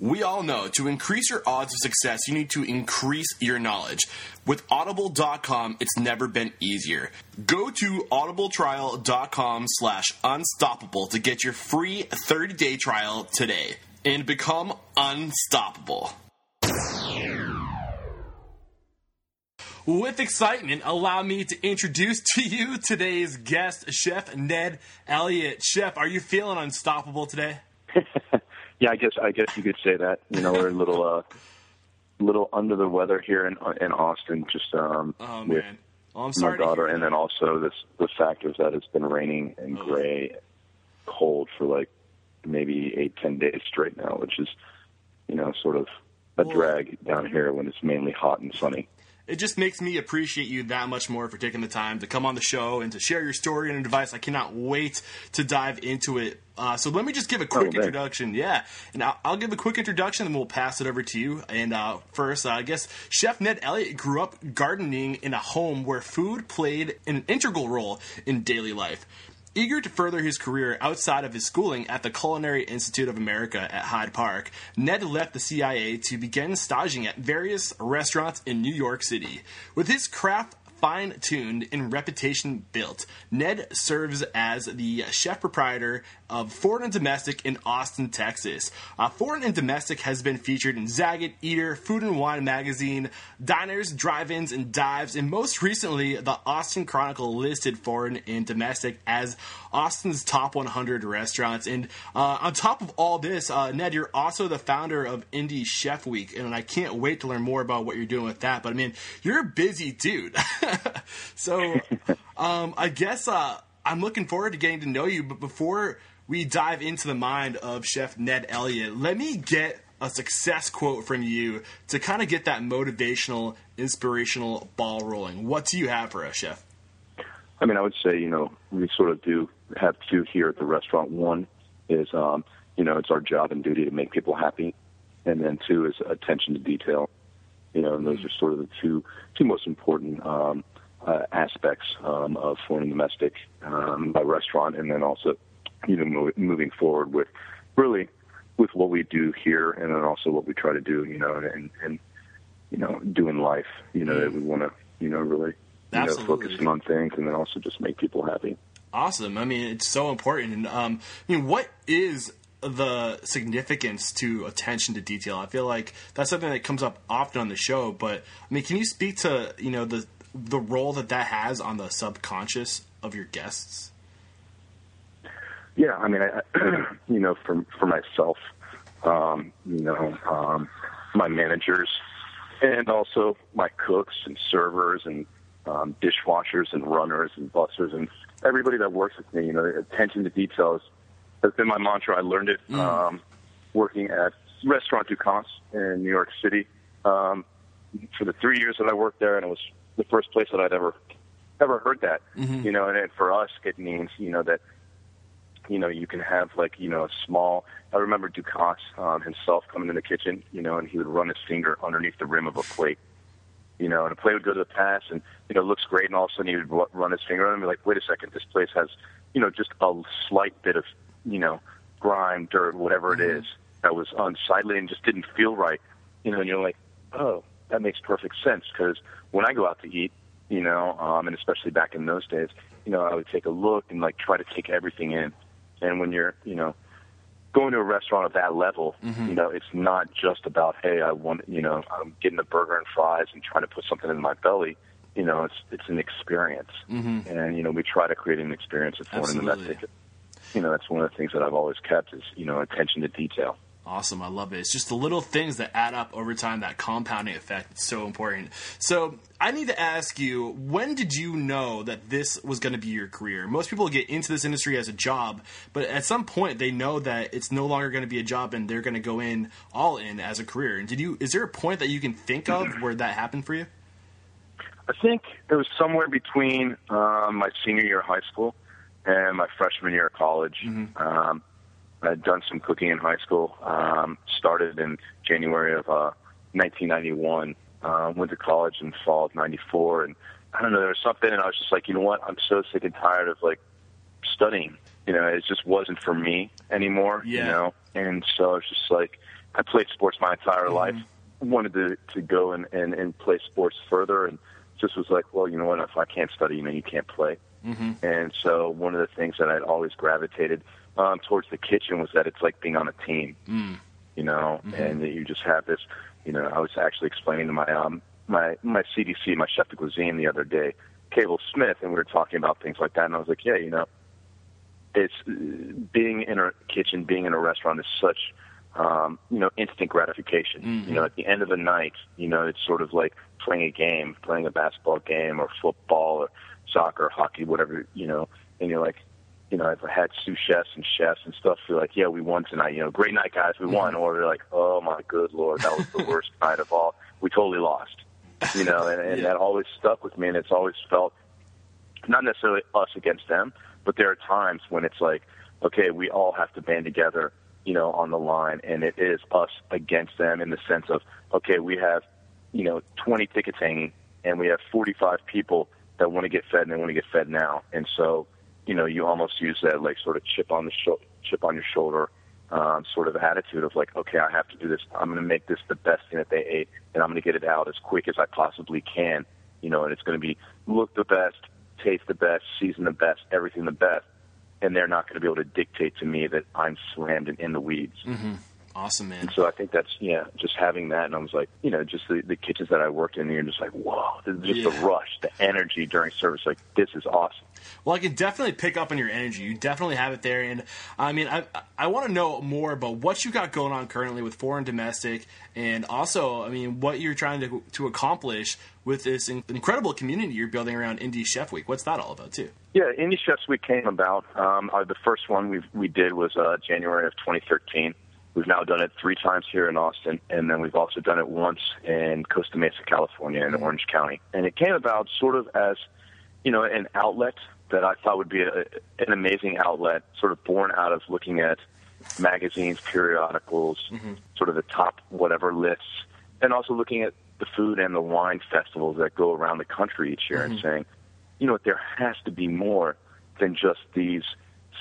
We all know to increase your odds of success, you need to increase your knowledge. With audible.com, it's never been easier. Go to audibletrial.com slash unstoppable to get your free 30 day trial today and become unstoppable. With excitement, allow me to introduce to you today's guest, Chef Ned Elliott. Chef, are you feeling unstoppable today? Yeah, I guess I guess you could say that. You know, we're a little uh, little under the weather here in in Austin, just um, Oh with man. Well, I'm my daughter, and then also this the fact is that it's been raining and Oh. gray, cold for like maybe eight ten days straight now, which is you know sort of a Well- drag down here when it's mainly hot and sunny. It just makes me appreciate you that much more for taking the time to come on the show and to share your story and advice. I cannot wait to dive into it. Uh, so let me just give a quick thanks. introduction. Yeah, and I'll, I'll give a quick introduction, and we'll pass it over to you. And uh, first, uh, I guess Chef Ned Elliott grew up gardening in a home where food played an integral role in daily life. Eager to further his career outside of his schooling at the Culinary Institute of America at Hyde Park, Ned left the CIA to begin staging at various restaurants in New York City. With his craft fine tuned and reputation built, Ned serves as the chef proprietor of Foreign and Domestic in Austin, Texas. Uh, Foreign and Domestic has been featured in Zagat, Eater, Food and Wine magazine, Diners, Drive Ins, and Dives, and most recently, the Austin Chronicle listed Foreign and Domestic as Austin's top 100 restaurants. And uh, on top of all this, uh, Ned, you're also the founder of Indie Chef Week, and I can't wait to learn more about what you're doing with that. But I mean, you're a busy dude. so um, I guess uh, I'm looking forward to getting to know you. But before we dive into the mind of Chef Ned Elliott, let me get a success quote from you to kind of get that motivational, inspirational ball rolling. What do you have for us, Chef? I mean, I would say, you know, we sort of do have two here at the restaurant. One is, um, you know, it's our job and duty to make people happy, and then two is attention to detail. You know, and those are sort of the two two most important um, uh, aspects um, of foreign and domestic um, by restaurant, and then also, you know, mo- moving forward with really with what we do here, and then also what we try to do, you know, and and you know, do in life. You know, that we want to, you know, really you know, Absolutely. focusing on things and then also just make people happy. Awesome. I mean, it's so important. And um, I mean, what is the significance to attention to detail? I feel like that's something that comes up often on the show. But I mean, can you speak to you know the the role that that has on the subconscious of your guests? Yeah, I mean, I, you know, for for myself, um, you know, um, my managers, and also my cooks and servers and um, dishwashers and runners and bussers and everybody that works with me. You know, attention to details has been my mantra. I learned it um, working at Restaurant Ducasse in New York City um, for the three years that I worked there, and it was the first place that I'd ever ever heard that. You know, and, and for us, it means you know that you know, you can have like, you know, a small, I remember Ducasse um, himself coming in the kitchen, you know, and he would run his finger underneath the rim of a plate, you know, and a plate would go to the pass and, you know, looks great. And all of a sudden he would run his finger on it and be like, wait a second, this place has, you know, just a slight bit of, you know, grime, dirt, whatever it is that was unsightly and just didn't feel right, you know, and you're like, oh, that makes perfect sense because when I go out to eat, you know, um, and especially back in those days, you know, I would take a look and like try to take everything in. And when you're, you know, going to a restaurant of that level, you know, it's not just about, hey, I want, you know, I'm getting a burger and fries and trying to put something in my belly. You know, it's it's an experience, mm-hmm. and you know, we try to create an experience at foreign and Absolutely. domestic. You know, that's one of the things that I've always kept is, you know, attention to detail. Awesome. I love it. It's just the little things that add up over time, that compounding effect. It's so important. So, I need to ask you, when did you know that this was going to be your career? Most people get into this industry as a job, but at some point they know that it's no longer going to be a job and they're going to go in all in as a career. And did you is there a point that you can think of where that happened for you? I think it was somewhere between um, my senior year of high school and my freshman year of college. Mm-hmm. Um, I'd done some cooking in high school. Um, started in January of uh, 1991. Uh, went to college in fall of '94, and I don't know. There was something, and I was just like, you know what? I'm so sick and tired of like studying. You know, it just wasn't for me anymore. Yeah. You know, and so I was just like, I played sports my entire life. Wanted to to go and, and and play sports further, and just was like, well, you know what? If I can't study, you know, you can't play. And so one of the things that I'd always gravitated um, towards the kitchen was that it's like being on a team, you know, and that you just have this, you know, I was actually explaining to my um my my CDC, my chef de cuisine the other day, Cable Smith, and we were talking about things like that, and I was like, yeah, you know, it's uh, being in a kitchen, being in a restaurant is such um, you know, instant gratification. You know, at the end of the night, you know, it's sort of like playing a game, playing a basketball game or football or soccer, hockey, whatever, you know, and you're like, you know, I've had sous chefs and chefs and stuff. You're like, yeah, we won tonight. You know, great night, guys, we won. Mm-hmm. Or they're like, oh my good lord, that was the worst night of all. We totally lost. You know, and, and that always stuck with me, and it's always felt not necessarily us against them, but there are times when it's like, okay, we all have to band together, you know, on the line, and it is us against them in the sense of, okay, we have, you know, 20 tickets hanging, and we have 45 people that want to get fed, and they want to get fed now, and so, you know, you almost use that like sort of chip on the sho- chip on your shoulder. Um, sort of attitude of like, okay, I have to do this. I'm going to make this the best thing that they ate, and I'm going to get it out as quick as I possibly can. You know, and it's going to be look the best, taste the best, season the best, everything the best, and they're not going to be able to dictate to me that I'm slammed in, in the weeds. Awesome, man. And So I think that's yeah, just having that, and I was like, you know, just the, the kitchens that I worked in, you're just like, whoa, just Yeah. the rush, the energy during service, like this is awesome. Well, I can definitely pick up on your energy. You definitely have it there, and I mean, I I want to know more about what you got going on currently with foreign domestic, and also, I mean, what you're trying to to accomplish with this incredible community you're building around Indie Chef Week. What's that all about, too? Yeah, Indie Chefs Week came about. Um, uh, the first one we we did was uh, January of 2013. We've now done it three times here in Austin, and then we've also done it once in Costa Mesa, California, in Orange County. And it came about sort of as, you know, an outlet that I thought would be a, an amazing outlet, sort of born out of looking at magazines, periodicals, mm-hmm. sort of the top whatever lists, and also looking at the food and the wine festivals that go around the country each year and mm-hmm. saying, you know what, there has to be more than just these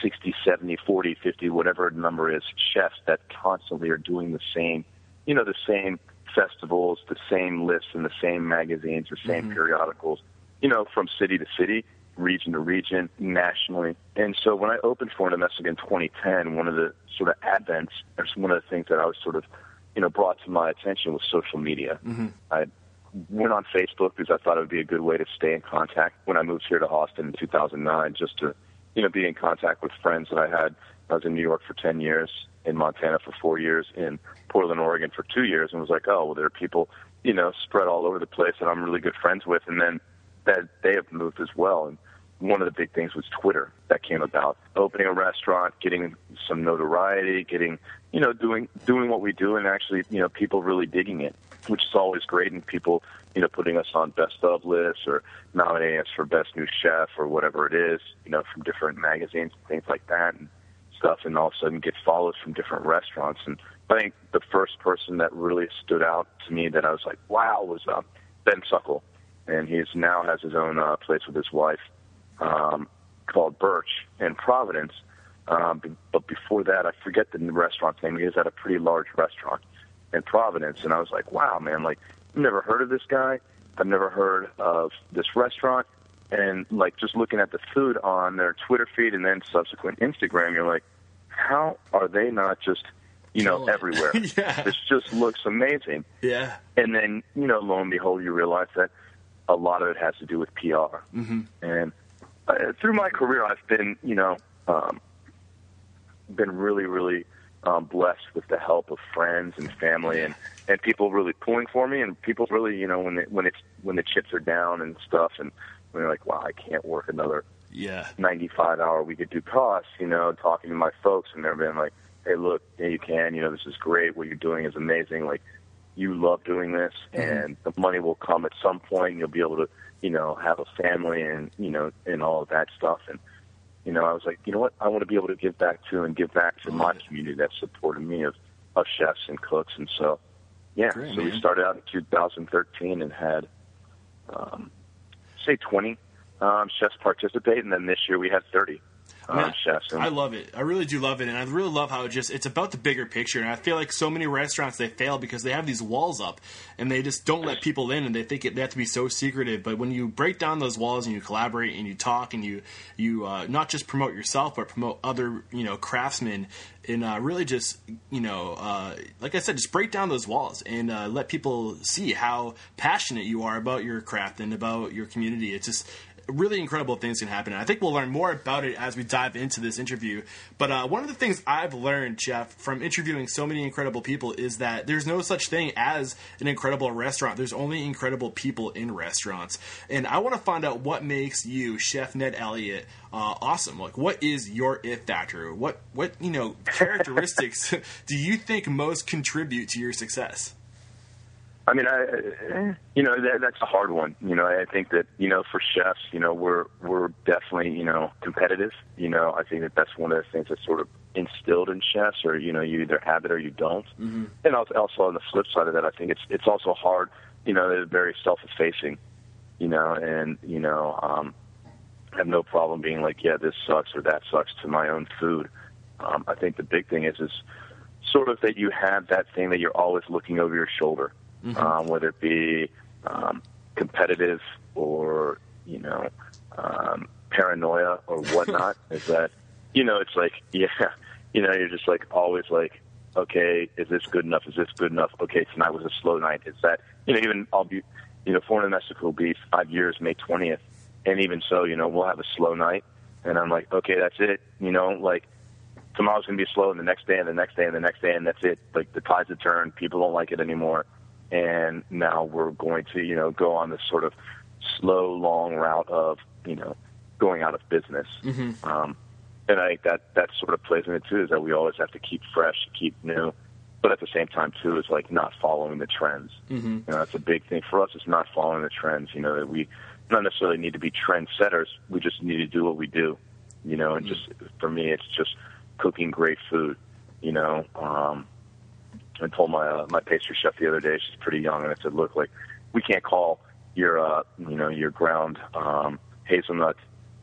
60, 70, 40, 50, whatever the number is, chefs that constantly are doing the same, you know, the same festivals, the same lists in the same magazines, the same mm-hmm. periodicals, you know, from city to city, region to region, nationally. And so when I opened Foreign Domestic in 2010, one of the sort of advents, or one of the things that I was sort of, you know, brought to my attention was social media. Mm-hmm. I went on Facebook because I thought it would be a good way to stay in contact when I moved here to Austin in 2009, just to, you know, be in contact with friends that I had. I was in New York for 10 years, in Montana for four years, in Portland, Oregon for two years, and was like, oh, well, there are people, you know, spread all over the place that I'm really good friends with, and then that they have moved as well. And one of the big things was Twitter that came about. Opening a restaurant, getting some notoriety, getting, you know, doing doing what we do and actually, you know, people really digging it, which is always great and people, you know, putting us on best of lists or nominating us for best new chef or whatever it is, you know, from different magazines and things like that and stuff and all of a sudden get follows from different restaurants and I think the first person that really stood out to me that I was like, wow, was uh, Ben Sukle and he's now has his own uh, place with his wife um, called Birch in Providence. Um, but before that, I forget the restaurant's name. He was at a pretty large restaurant in Providence, and I was like, "Wow, man! Like, I've never heard of this guy. I've never heard of this restaurant." And like, just looking at the food on their Twitter feed and then subsequent Instagram, you're like, "How are they not just, you know, everywhere? Yeah. This just looks amazing." Yeah. And then, you know, lo and behold, you realize that a lot of it has to do with PR. Mm-hmm. And uh, through my career, I've been, you know, um, been really, really um, blessed with the help of friends and family and and people really pulling for me and people really you know when it, when it's when the chips are down and stuff and when you're like wow I can't work another Yeah. 95 hour week Ducasse, you know, talking to my folks and they're being like, hey, look, yeah, you can, you know, this is great. What you're doing is amazing. Like, you love doing this and the money will come at some point and you'll be able to, you know, have a family and, you know, and all of that stuff. And, you know, I was like, you know what? I want to be able to give back to and give back to my community that supported me of, of chefs and cooks. And so, yeah, Great, so we started out in 2013 and had, um, say 20 um, chefs participate, and then this year we had 30 And I love it. I really do love it, and I really love how it just it's about the bigger picture. And I feel like so many restaurants they fail because they have these walls up and they just don't let people in, and they think it, they have to be so secretive. But when you break down those walls and you collaborate and you talk and you you uh, not just promote yourself but promote other you know craftsmen and uh, really just you know uh, like I said, just break down those walls and uh, let people see how passionate you are about your craft and about your community. It's just really incredible things can happen. And I think we'll learn more about it as we dive into this interview. But uh, one of the things I've learned, Jeff, from interviewing so many incredible people is that there's no such thing as an incredible restaurant. There's only incredible people in restaurants. And I want to find out what makes you, Chef Ned Elliott, uh, awesome. Like, what is your it factor? What what you know characteristics do you think most contribute to your success? I mean, I, you know, that, that's a hard one. You know, I think that you know, for chefs, you know, we're we're definitely you know competitive. You know, I think that that's one of the things that's sort of instilled in chefs, or you know, you either have it or you don't. Mm-hmm. And also, on the flip side of that, I think it's it's also hard. You know, they're very self-effacing. You know, and you know, um, I have no problem being like, yeah, this sucks or that sucks to my own food. Um, I think the big thing is is sort of that you have that thing that you're always looking over your shoulder, um, whether it be um, competitive or you know um, paranoia or whatnot. is that you know it's like yeah, you know you're just like always like okay, is this good enough? Is this good enough? Okay, tonight was a slow night. Is that you know even I'll be you know Foreign in Mexico will be five years May twentieth, and even so you know we'll have a slow night, and I'm like okay that's it you know like tomorrow's going to be slow, and the next day, and the next day, and the next day, and that's it. Like the tides have turned. People don't like it anymore, and now we're going to, you know, go on this sort of slow, long route of, you know, going out of business. Mm-hmm. Um, and I think that that sort of plays in it too. Is that we always have to keep fresh, keep new, but at the same time too, is like not following the trends. Mm-hmm. You know, that's a big thing for us. Is not following the trends. You know, that we not necessarily need to be trendsetters. We just need to do what we do. You know, and just for me, it's just cooking great food. You know, um, I told my uh, my pastry chef the other day. She's pretty young, and I said, "Look, like we can't call your uh, you know your ground um, hazelnut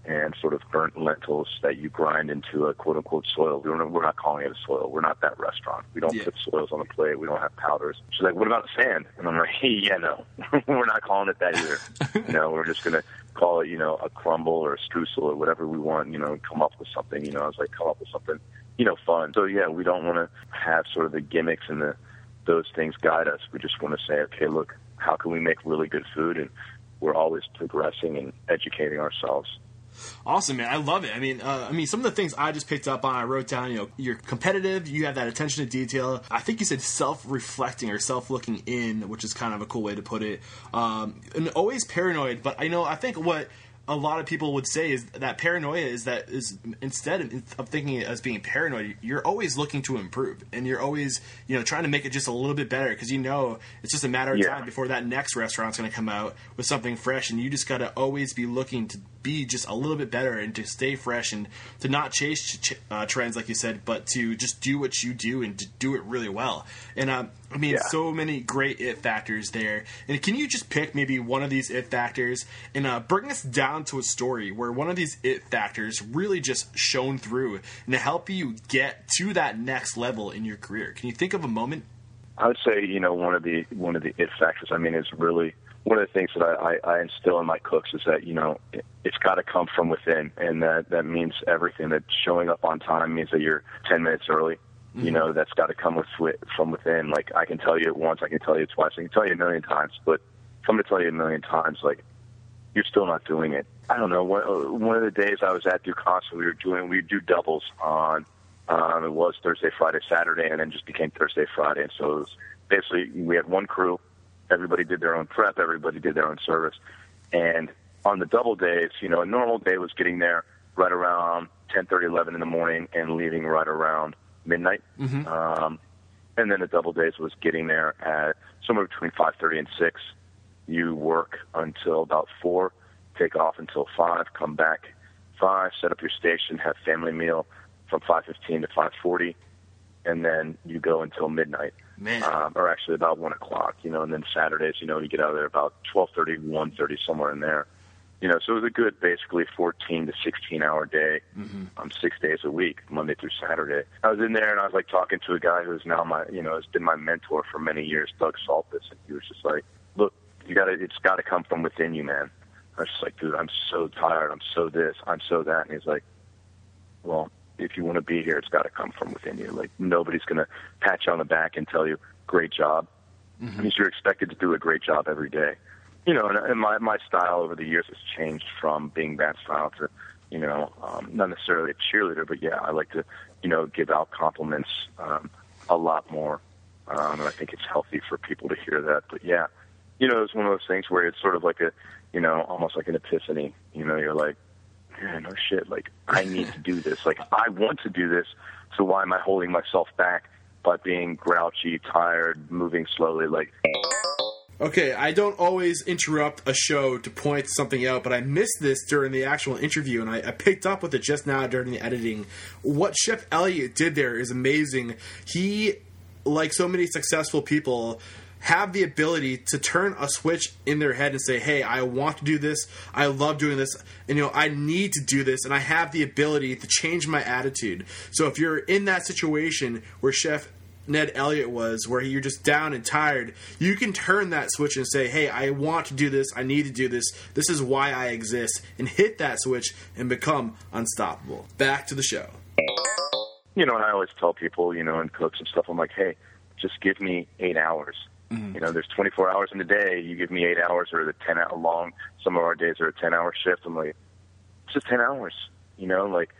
and sort of burnt lentils that you grind into a quote unquote soil. We don't, we're not calling it a soil. We're not that restaurant. We don't Yeah. put soils on the plate. We don't have powders. She's like, "What about sand?" And I'm like, "Yeah, no, we're not calling it that either. you know, we're just gonna call it you know a crumble or a streusel or whatever we want. You know, come up with something. You know, I was like, come up with something." You know, fun. So yeah, we don't want to have sort of the gimmicks and the those things guide us. We just want to say, okay, look, how can we make really good food? And we're always progressing and educating ourselves. Awesome, man! I love it. I mean, uh, I mean, some of the things I just picked up on, I wrote down. You know, you're competitive. You have that attention to detail. I think you said self-reflecting or self-looking in, which is kind of a cool way to put it. Um, and always paranoid, but I know I think what a lot of people would say is that paranoia is that is instead of, thinking it as being paranoid, you're always looking to improve, and you're always you know trying to make it just a little bit better because you know it's just a matter of Yeah. time before that next restaurant's going to come out with something fresh, and you just got to always be looking to be just a little bit better and to stay fresh and to not chase ch- uh, trends like you said, but to just do what you do and to do it really well. And um, I mean, Yeah. so many great it factors there. And can you just pick maybe one of these it factors and uh, bring us down to a story where one of these it factors really just shone through and to help you get to that next level in your career? Can you think of a moment? I would say, you know, one of the one of the it factors. I mean, is really one of the things that I, I, I instill in my cooks is that you know it, it's got to come from within, and that that means everything. That showing up on time means that you're ten minutes early. You know, that's got to come with from within. Like I can tell you it once, I can tell you it twice, I can tell you a million times, but if I'm going to tell you a million times, like you're still not doing it. I don't know. One, one of the days I was at Ducasse, we were doing we do doubles on Um, it was Thursday, Friday, Saturday, and then just became Thursday, Friday. And so it was basically we had one crew. Everybody did their own prep. Everybody did their own service. And on the double days, you know, a normal day was getting there right around 10:30, 11 in the morning, and leaving right around midnight. Mm-hmm. Um, and then the double days was getting there at somewhere between 5:30 and 6. You work until about four, take off until five, come back five, set up your station, have family meal from 5:15 to 5:40, and then you go until midnight, Man. um, or actually about one o'clock. You know, and then Saturdays, you know, you get out of there about twelve thirty, one thirty, somewhere in there. You know, so it was a good, basically 14 to 16 hour day, um, six days a week, Monday through Saturday. I was in there and I was like talking to a guy who's now my, you know, has been my mentor for many years, Doug Psaltis, and he was just like, "Look, you got to, it's got to come from within you, man." I was just like, "Dude, I'm so tired. I'm so this. I'm so that." And he's like, "Well, if you want to be here, it's got to come from within you. Like nobody's going to pat you on the back and tell you, "Great job." I mean, you're expected to do a great job every day. You know, and, and my my style over the years has changed from being that style to, you know, um, not necessarily a cheerleader, but yeah, I like to, you know, give out compliments um, a lot more, um, and I think it's healthy for people to hear that. But yeah, you know, it's one of those things where it's sort of like a, you know, almost like an epiphany. You know, you're like, yeah, no shit. Like, I need to do this. Like, I want to do this. So why am I holding myself back by being grouchy, tired, moving slowly? Like, Okay, I don't always interrupt a show to point something out, but I missed this during the actual interview, and I, I picked up with it just now during the editing. What Chef Elliott did there is amazing. He, like so many successful people, have the ability to turn a switch in their head and say, "Hey, I want to do this. I love doing this, and you know, I need to do this, and I have the ability to change my attitude." So if you're in that situation where Chef Ned Elliott was, where you're just down and tired, you can turn that switch and say, "Hey, I want to do this. I need to do this. This is why I exist," and hit that switch and become unstoppable. Back to the show. you know, and I always tell people, you know, and cooks and stuff, I'm like, hey, just give me eight hours. Mm-hmm. You know, there's 24 hours in a day. You give me eight hours or the 10 hour long. Some of our days are a 10 hour shift. I'm like, it's just 10 hours. You know, like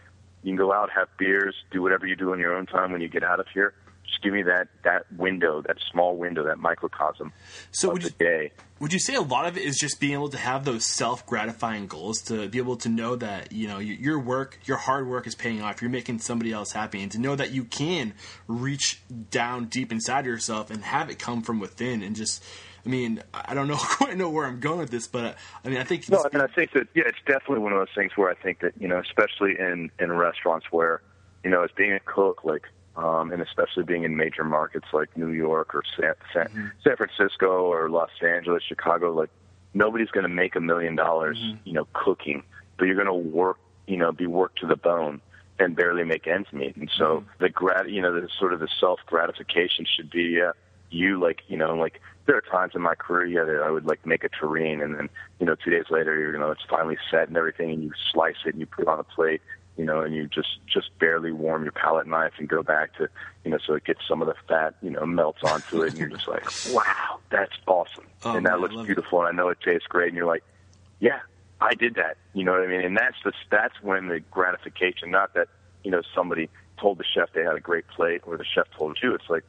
you can go out, have beers, do whatever you do in your own time when you get out of here. Just give me that that window, that small window, that microcosm So of would the you, day. would you say a lot of it is just being able to have those self gratifying goals to be able to know that you know your work, your hard work is paying off. You're making somebody else happy, and to know that you can reach down deep inside yourself and have it come from within, and just. I mean, I don't know quite know where I'm going with this, but I mean, I think No, I mean, I think that yeah, it's definitely one of those things where I think that you know, especially in in restaurants where you know, as being a cook, like, um, and especially being in major markets like New York or San San, San Francisco or Los Angeles, Chicago, like, nobody's going to make a million dollars, you know, cooking, but you're going to work, you know, be worked to the bone and barely make ends meet. And so the grat, you know, the sort of the self gratification should be. Uh, you like you know like there are times in my career yeah that I would like make a terrine and then you know two days later you know it's finally set and everything and you slice it and you put it on a plate you know and you just just barely warm your palette knife and go back to you know so it gets some of the fat you know melts onto it and you're just like wow that's awesome Oh, and man, that looks love it. beautiful and I know it tastes great and you're like yeah I did that you know what I mean and that's the that's when the gratification not that you know somebody told the chef they had a great plate or the chef told you it's like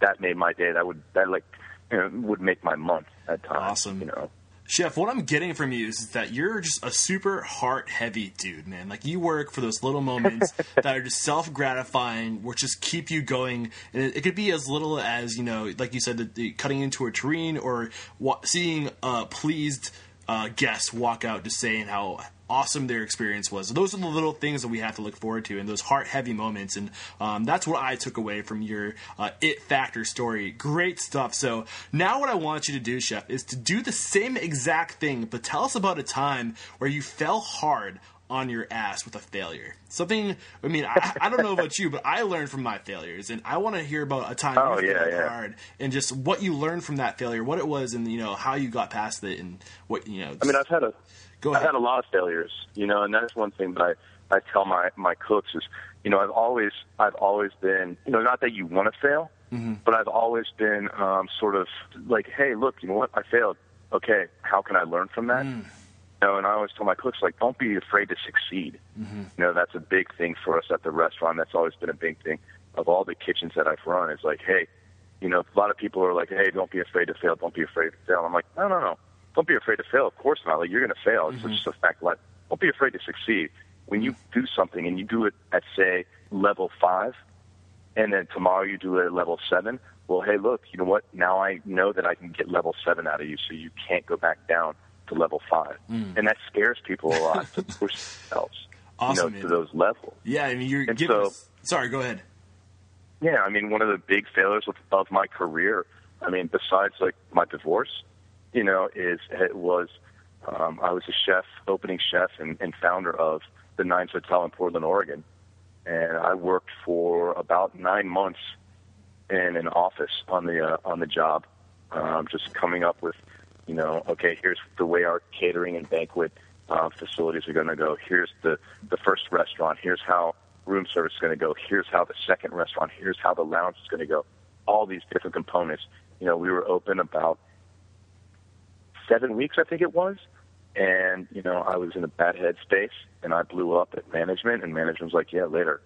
that made my day. That would that like you know, would make my month at times. Awesome. You know. Chef, what I'm getting from you is that you're just a super heart heavy dude, man. Like you work for those little moments that are just self gratifying, which just keep you going. And it, it could be as little as you know, like you said, the, the cutting into a terrine or wa- seeing a pleased uh, guest walk out just saying how awesome their experience was. Those are the little things that we have to look forward to, and those heart heavy moments. And um, that's what I took away from your uh, It Factor story. Great stuff. So now, what I want you to do, Chef, is to do the same exact thing, but tell us about a time where you fell hard on your ass with a failure. Something. I mean, I, I don't know about you, but I learned from my failures, and I want to hear about a time Oh, you yeah, failed yeah. hard and just what you learned from that failure, what it was, and you know how you got past it, and what you know. I mean, I've had a Go I've had a lot of failures, you know, and that's one thing that I I tell my my cooks is, you know, I've always I've always been, you know, not that you want to fail, but I've always been um, sort of like, hey, look, you know what, I failed. Okay, how can I learn from that? Know, and I always tell my cooks like, don't be afraid to succeed. Mm-hmm. You know, that's a big thing for us at the restaurant. That's always been a big thing of all the kitchens that I've run. Is like, hey, you know, a lot of people are like, hey, don't be afraid to fail. Don't be afraid to fail. I'm like, no, no, no. Don't be afraid to fail. Of course not. Like you're going to fail. It's mm-hmm. just a fact. Like, don't be afraid to succeed. When you do something and you do it at say level five, and then tomorrow you do it at level seven. Well, hey, look, you know what? Now I know that I can get level seven out of you, so you can't go back down to level five, mm. and that scares people a lot to push themselves, awesome, you know, to those levels. Yeah, I mean, you're and giving. So, us, sorry, go ahead. Yeah, I mean, one of the big failures of, of my career, I mean, besides like my divorce, you know, is it was um, I was a chef, opening chef, and, and founder of the Nines Hotel in Portland, Oregon, and I worked for about nine months in an office on the uh, on the job, um, just coming up with, you know, okay, here's the way our catering and banquet uh, facilities are going to go. Here's the the first restaurant. Here's how room service is going to go. Here's how the second restaurant. Here's how the lounge is going to go. All these different components. You know, we were open about seven weeks, I think it was, and you know, I was in a bad headspace, and I blew up at management, and management was like, "Yeah, later."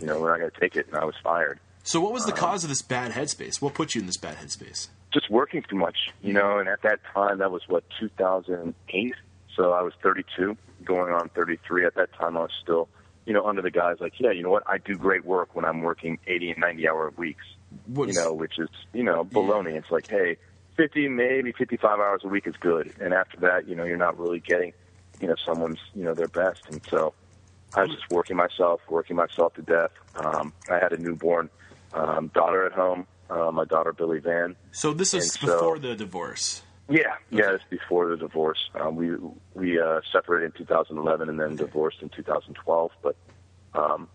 You know, we're not going to take it, and I was fired. So, what was the um, cause of this bad headspace? What put you in this bad headspace? Just working too much, you know. And at that time, that was what 2008. So I was 32, going on 33. At that time, I was still, you know, under the guise like, yeah, you know what? I do great work when I'm working 80 and 90 hour weeks. What's, you know, which is, you know, baloney. Yeah. It's like, hey, 50, maybe 55 hours a week is good. And after that, you know, you're not really getting, you know, someone's, you know, their best. And so I was just working myself, working myself to death. Um, I had a newborn um, daughter at home, uh, my daughter Billy Van. So this is and before so, the divorce. Yeah, yeah, it's before the divorce. Um, we we uh, separated in 2011 and then divorced in 2012. But um,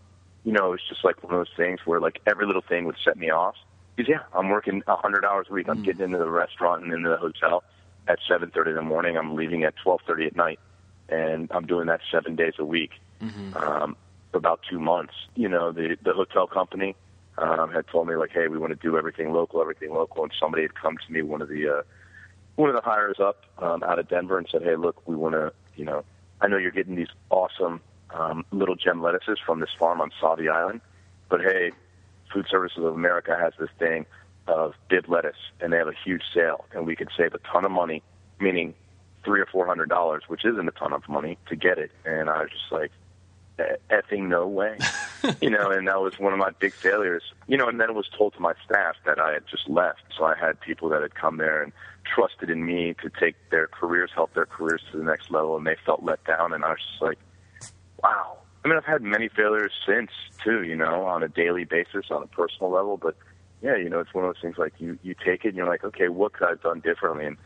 you know, it's just like one of those things where like every little thing would set me off. Because yeah, I'm working 100 hours a week. I'm mm. getting into the restaurant and into the hotel at 7:30 in the morning. I'm leaving at 12:30 at night, and I'm doing that seven days a week mm-hmm. um, for about two months. You know, the the hotel company um, had told me like, hey, we want to do everything local, everything local, and somebody had come to me, one of the uh, one of the hires up um, out of Denver, and said, hey, look, we want to, you know, I know you're getting these awesome um, little gem lettuces from this farm on Sauvie Island, but hey, Food Services of America has this thing of bib lettuce, and they have a huge sale, and we could save a ton of money, meaning three or four hundred dollars, which isn't a ton of money to get it. And I was just like, effing no way. you know, and that was one of my big failures. You know, and then it was told to my staff that I had just left. So I had people that had come there and trusted in me to take their careers, help their careers to the next level, and they felt let down. And I was just like, wow. I mean, I've had many failures since too. You know, on a daily basis, on a personal level, but yeah, you know, it's one of those things like you you take it and you're like, okay, what could I have done differently? And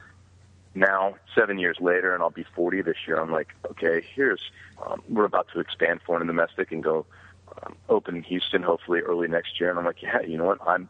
now, seven years later, and I'll be 40 this year, I'm like, okay, here's, um, we're about to expand foreign and domestic and go um, open in Houston, hopefully early next year. And I'm like, yeah, you know what? I'm,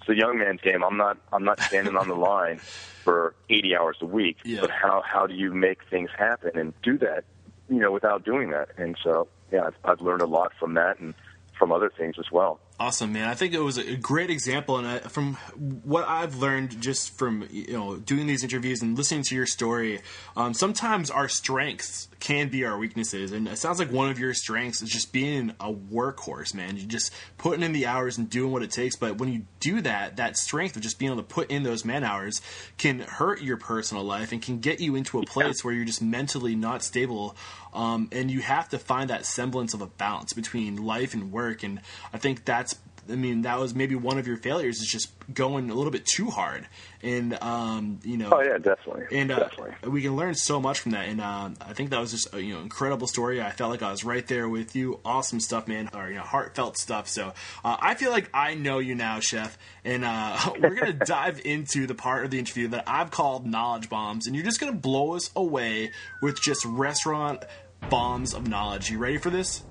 it's a young man's game. I'm not, I'm not standing on the line for 80 hours a week, yeah. but how, how do you make things happen and do that, you know, without doing that? And so, yeah, I've, I've learned a lot from that and from other things as well. Awesome, man. I think it was a great example, and I, from what I've learned just from you know doing these interviews and listening to your story, um, sometimes our strengths can be our weaknesses, and it sounds like one of your strengths is just being a workhorse, man. You just putting in the hours and doing what it takes. But when you do that, that strength of just being able to put in those man hours can hurt your personal life and can get you into a place where you're just mentally not stable, um, and you have to find that semblance of a balance between life and work. And I think that that's I mean, that was maybe one of your failures is just going a little bit too hard, and um, you know. Oh yeah, definitely. And uh, definitely. we can learn so much from that, and uh, I think that was just a you know incredible story. I felt like I was right there with you. Awesome stuff, man, or you know heartfelt stuff. So uh, I feel like I know you now, Chef, and uh, we're gonna dive into the part of the interview that I've called knowledge bombs, and you're just gonna blow us away with just restaurant bombs of knowledge. You ready for this?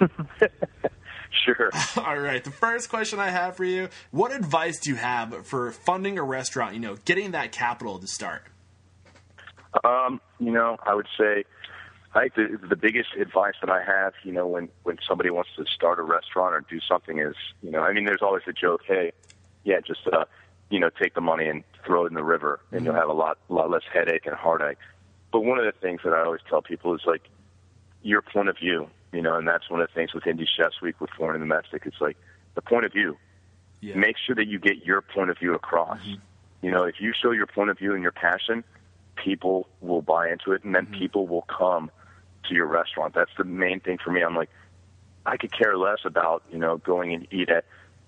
Sure. All right. The first question I have for you: What advice do you have for funding a restaurant? You know, getting that capital to start. Um, you know, I would say, I think the, the biggest advice that I have, you know, when when somebody wants to start a restaurant or do something is, you know, I mean, there's always a joke, hey, yeah, just uh, you know, take the money and throw it in the river, and mm-hmm. you'll have a lot lot less headache and heartache. but one of the things that I always tell people is like your point of view, you know, and that's one of the things with Indie Chefs Week with Foreign and Domestic. It's like the point of view. Yeah. Make sure that you get your point of view across. Mm-hmm. You know, if you show your point of view and your passion, people will buy into it, and then mm-hmm. people will come to your restaurant. That's the main thing for me. I'm like, I could care less about you know going and eat at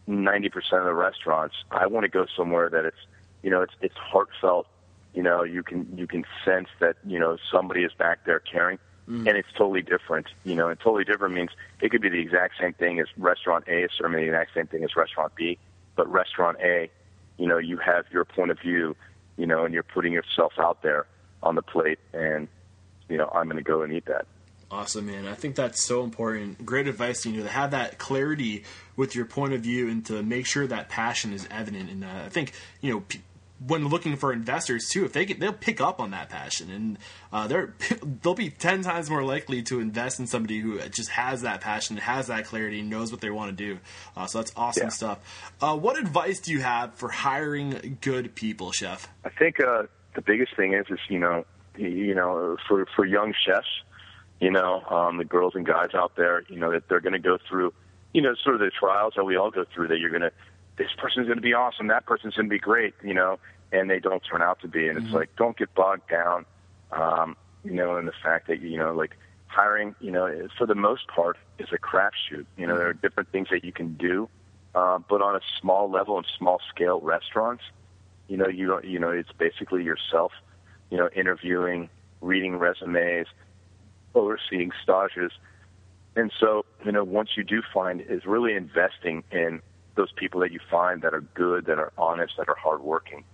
90% of the restaurants. I want to go somewhere that it's you know it's it's heartfelt. You know, you can you can sense that you know somebody is back there caring, and it's totally different. You know, and totally different means it could be the exact same thing as restaurant A is serving the exact same thing as restaurant B, but restaurant A, you know, you have your point of view, you know, and you're putting yourself out there on the plate, and you know, I'm going to go and eat that. Awesome, man. I think that's so important. Great advice, you know, to have that clarity with your point of view and to make sure that passion is evident. And uh, I think, you know, p- when looking for investors too, if they get, they'll pick up on that passion and uh, they're they'll be ten times more likely to invest in somebody who just has that passion, has that clarity, knows what they want to do. Uh, so that's awesome Yeah. stuff. Uh, what advice do you have for hiring good people, chef? I think uh, the biggest thing is, is you know, you know, for for young chefs, you know, um, the girls and guys out there, you know, that they're going to go through, you know, sort of the trials that we all go through. That you're going to, this person's going to be awesome, that person's going to be great, you know, and they don't turn out to be. And it's like, don't get bogged down, um, you know, in the fact that you know, like hiring, you know, for the most part, is a crapshoot. You know, there are different things that you can do, uh, but on a small level and small scale restaurants you know you don't you know it's basically yourself you know interviewing reading resumes overseeing stages and so you know once you do find is really investing in those people that you find that are good that are honest that are hardworking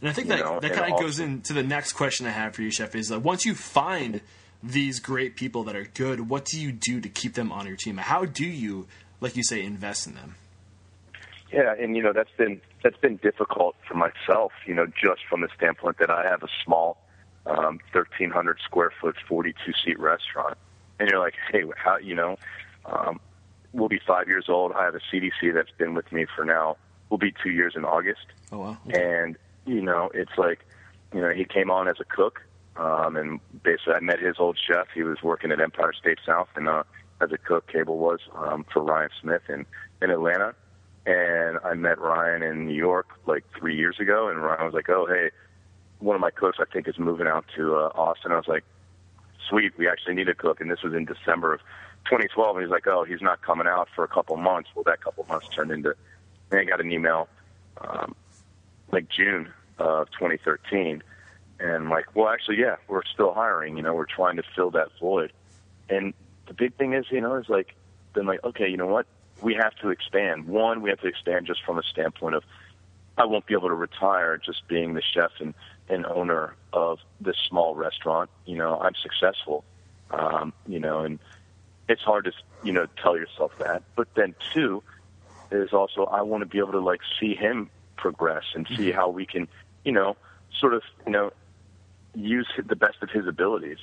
And I think that know, that kind of goes into the next question I have for you, Chef. Is uh, once you find these great people that are good, what do you do to keep them on your team? How do you, like you say, invest in them? Yeah, and you know that's been that's been difficult for myself. You know, just from the standpoint that I have a small, um, thirteen hundred square foot, forty two seat restaurant, and you're like, hey, how you know, um, we'll be five years old. I have a CDC that's been with me for now. Will be two years in August, Oh wow. and you know, it's like, you know, he came on as a cook, um, and basically I met his old chef. He was working at Empire State South, and uh, as a cook, Cable was um, for Ryan Smith in in Atlanta and I met Ryan in New York like three years ago, and Ryan was like, "Oh, hey, one of my cooks I think is moving out to uh, Austin." I was like, "Sweet, we actually need a cook," and this was in December of 2012. And he's like, "Oh, he's not coming out for a couple months." Well, that couple months turned into. And I got an email, um, like June of 2013, and I'm like, "Well, actually, yeah, we're still hiring. You know, we're trying to fill that void." And the big thing is, you know, is like, then like, okay, you know what? We have to expand. One, we have to expand just from a standpoint of I won't be able to retire just being the chef and, and owner of this small restaurant. You know, I'm successful. Um, you know, and it's hard to you know tell yourself that. But then two is also I want to be able to like see him progress and see how we can you know sort of you know use the best of his abilities.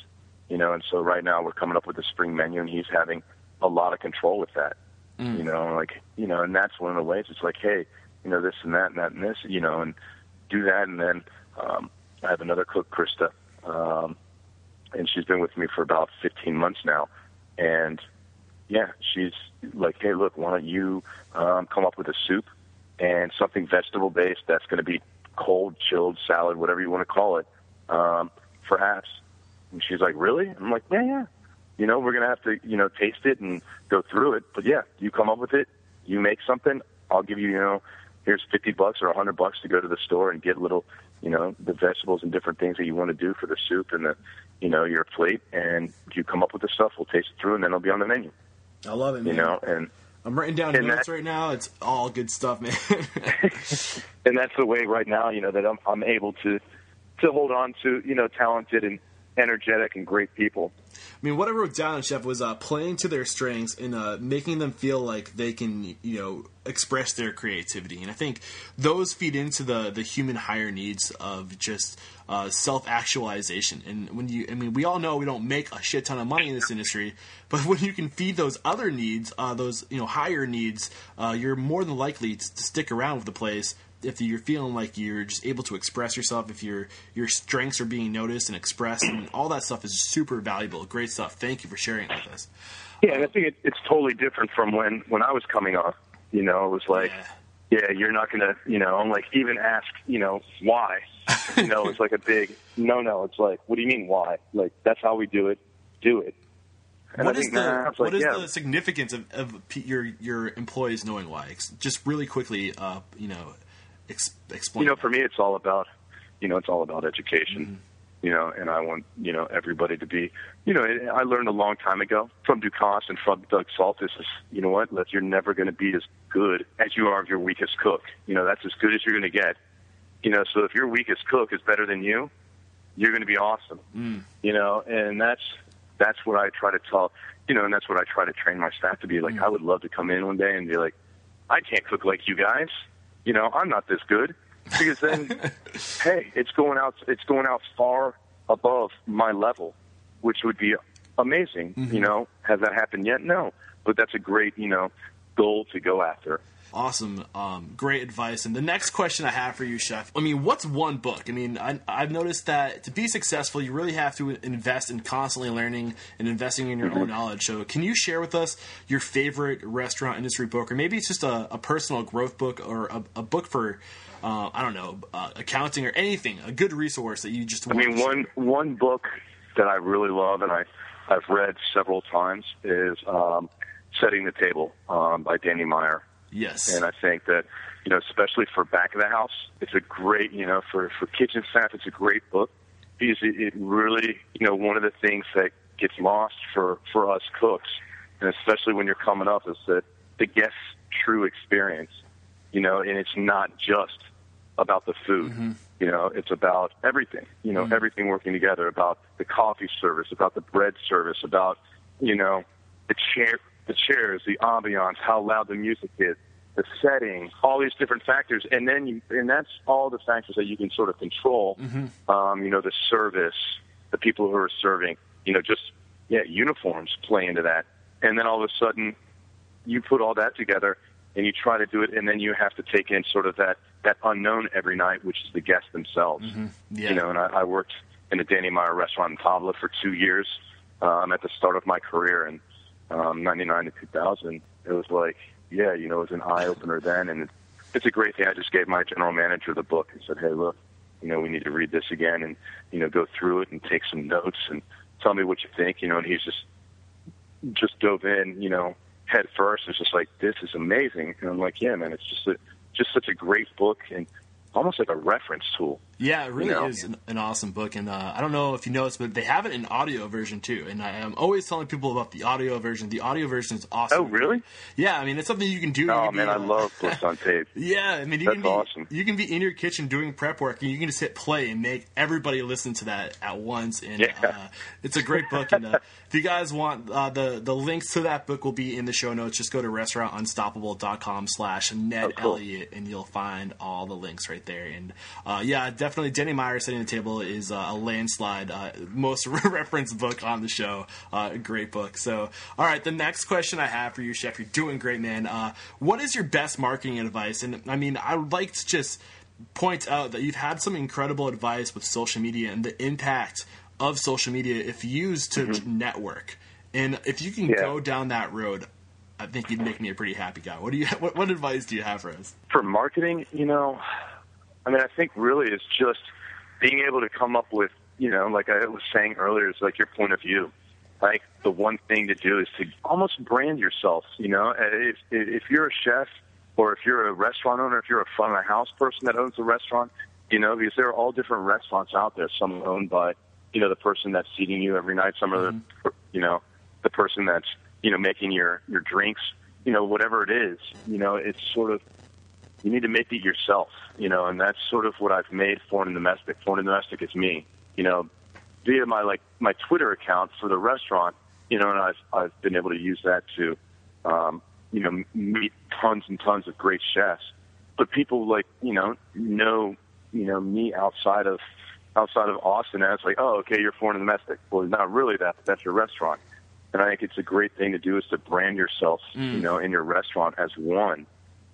You know, and so right now we're coming up with a spring menu, and he's having a lot of control with that. You know, like you know, and that's one of the ways. It's like, hey, you know, this and that and that and this, you know, and do that, and then um, I have another cook, Krista, um, and she's been with me for about 15 months now, and yeah, she's like, hey, look, why don't you um, come up with a soup and something vegetable based that's going to be cold, chilled, salad, whatever you want to call it, um, apps. And she's like, really? I'm like, yeah, yeah. You know, we're going to have to, you know, taste it and go through it. But yeah, you come up with it, you make something, I'll give you, you know, here's 50 bucks or 100 bucks to go to the store and get little, you know, the vegetables and different things that you want to do for the soup and the, you know, your plate. And you come up with the stuff, we'll taste it through, and then it'll be on the menu, I love it, you know, and I'm writing down notes that- right now. It's all good stuff, man. and that's the way right now, you know, that I'm, I'm able to, to hold on to, you know, talented and energetic and great people. I mean, what I wrote down, Chef, was uh, playing to their strengths and uh, making them feel like they can, you know, express their creativity. And I think those feed into the the human higher needs of just uh, self actualization. And when you, I mean, we all know we don't make a shit ton of money in this industry, but when you can feed those other needs, uh, those you know higher needs, uh, you're more than likely to, to stick around with the place if you're feeling like you're just able to express yourself, if your your strengths are being noticed and expressed, and all that stuff is super valuable. Great stuff. Thank you for sharing it with us. Yeah, and I think it, it's totally different from when when I was coming up. You know, it was like, Yeah. yeah, you're not gonna, you know, I'm like even ask, you know, why. you know, it's like a big no, no. It's like, what do you mean why? Like that's how we do it. Do it. And What I is the what like, is yeah, the significance of, of your your employees knowing why? Just really quickly, uh, you know, ex- explain. you know, for me, it's all about, you know, it's all about education. Mm-hmm. You know, and I want you know everybody to be, you know, I learned a long time ago from Ducasse and from Doug Psaltis is, you know what, look, you're never going to be as good as you are of your weakest cook. You know, that's as good as you're going to get. You know, so if your weakest cook is better than you, you're going to be awesome. Mm. You know, and that's that's what I try to tell. You know, and that's what I try to train my staff to be like. I would love to come in one day and be like, I can't cook like you guys. You know, I'm not this good because then, hey, it's going out. It's going out far above my level, which would be amazing. Mm-hmm. You know, has that happened yet? No, but that's a great you know goal to go after. Awesome, um, great advice. And the next question I have for you, Chef. I mean, what's one book? I mean, I, I've noticed that to be successful, you really have to invest in constantly learning and investing in your own knowledge. So, can you share with us your favorite restaurant industry book, or maybe it's just a, a personal growth book or a, a book for, uh, I don't know, uh, accounting or anything, a good resource that you just. I mean, one one book that I really love and I I've read several times is um, Setting the Table um, by Danny Meyer. Yes. And I think that, you know, especially for back of the house, it's a great, you know, for, for kitchen staff, it's a great book because it, it really, you know, one of the things that gets lost for, for us cooks, and especially when you're coming up, is that the guest's true experience, you know, and it's not just about the food. Mm-hmm. You know, it's about everything, you know, mm-hmm. everything working together, about the coffee service, about the bread service, about, you know, the chair, the chairs, the ambiance, how loud the music is, the setting, all these different factors, and then you, and that's all the factors that you can sort of control. Um, you know, the service, the people who are serving, you know, just yeah, uniforms play into that, and then all of a sudden, you put all that together and you try to do it, and then you have to take in sort of that that unknown every night, which is the guests themselves. Yeah. You know, and I, I worked in a Danny Meyer restaurant in Tabla for two years um, at the start of my career in um, 99 to 2000. It was like, yeah, you know, it was an eye opener then. And it's a great thing. I just gave my general manager the book and said, hey, look, you know, we need to read this again and, you know, go through it and take some notes and tell me what you think, you know, and he's just, just dove in, you know, head first. It's just like, this is amazing. And I'm like, yeah, man, it's just a, just such a great book and almost like a reference tool. Yeah, it really know? is an, an awesome book, and uh, I don't know if you noticed, but they have it in audio version too. And I am always telling people about the audio version. The audio version is awesome. Oh, really? Yeah, I mean it's something you can do. You Oh can man, be, I love books on tape. Yeah, I mean you That's can be awesome. you can be in your kitchen doing prep work, and you can just hit play and make everybody listen to that at once. And Yeah. uh, it's a great book. And uh, if you guys want uh, the the links to that book will be in the show notes. Just go to restaurantunstoppable.com slash Ned Oh, cool. Elliott, and you'll find all the links right there. And uh, yeah, definitely Danny Meyer setting the table is uh, a landslide uh, most referenced book on the show. Uh, great book. So, all right, the next question I have for you, Chef, you're doing great, man. Uh, what is your best marketing advice? And I mean, I would like to just point out that you've had some incredible advice with social media and the impact of social media if used to network. And if you can Mm-hmm. Yeah. go down that road, I think you'd make me a pretty happy guy. What do you? What, what advice do you have for us? for marketing, you know, I mean, I think really it's just being able to come up with, you know, like I was saying earlier, it's like your point of view. Like the one thing to do is to almost brand yourself. You know, uh, if if you're a chef or if you're a restaurant owner, if you're a front of the house person that owns a restaurant, you know, because there are all different restaurants out there. Some are owned by, you know, the person that's feeding you every night. Some are, the, you know, the person that's, you know, making your your drinks. You know, whatever it is. You know, it's sort of you need to make it yourself, you know, and that's sort of what I've made foreign and domestic. Foreign and domestic is me, you know, via my like my Twitter account for the restaurant, you know, and I've I've been able to use that to, um, you know, meet tons and tons of great chefs. But people like you know know you know me outside of outside of Austin, it's like, oh, okay, you're foreign and domestic. Well, not really that. but That's your restaurant. And I think it's a great thing to do is to brand yourself, you know, in your restaurant as one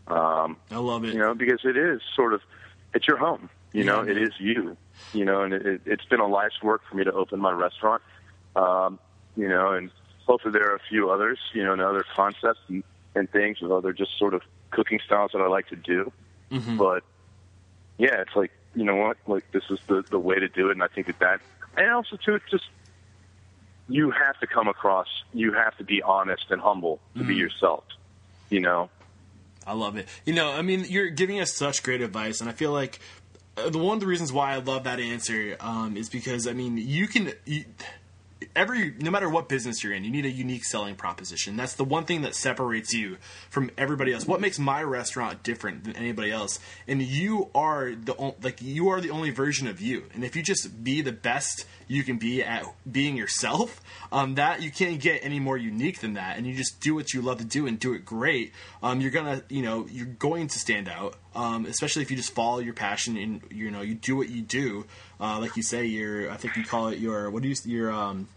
Um, I love it. you know, because it is sort of it's your home. You know, Yeah. it is you. You know, and it, it's been a life's work for me to open my restaurant. Um, you know, and hopefully there are a few others. You know, and other concepts and, and things of other just sort of cooking styles that I like to do. Mm-hmm. But yeah, it's like you know what, like this is the the way to do it, and I think that that, and also too, it's just you have to come across, you have to be honest and humble to Mm-hmm. be yourself. You know, I love it. You know, I mean, you're giving us such great advice, and I feel like uh, the one of the reasons why I love that answer um, is because I mean, you can. You, Every no matter what business you're in, you need a unique selling proposition. That's the one thing that separates you from everybody else. What makes my restaurant different than anybody else? And you are the like you are the only version of you. And if you just be the best you can be at being yourself, um, that you can't get any more unique than that. And you just do what you love to do and do it great. Um, you're gonna, you know, you're going to stand out. Um, especially if you just follow your passion and you know you do what you do. Uh, like you say, your I think you call it your what do you your um,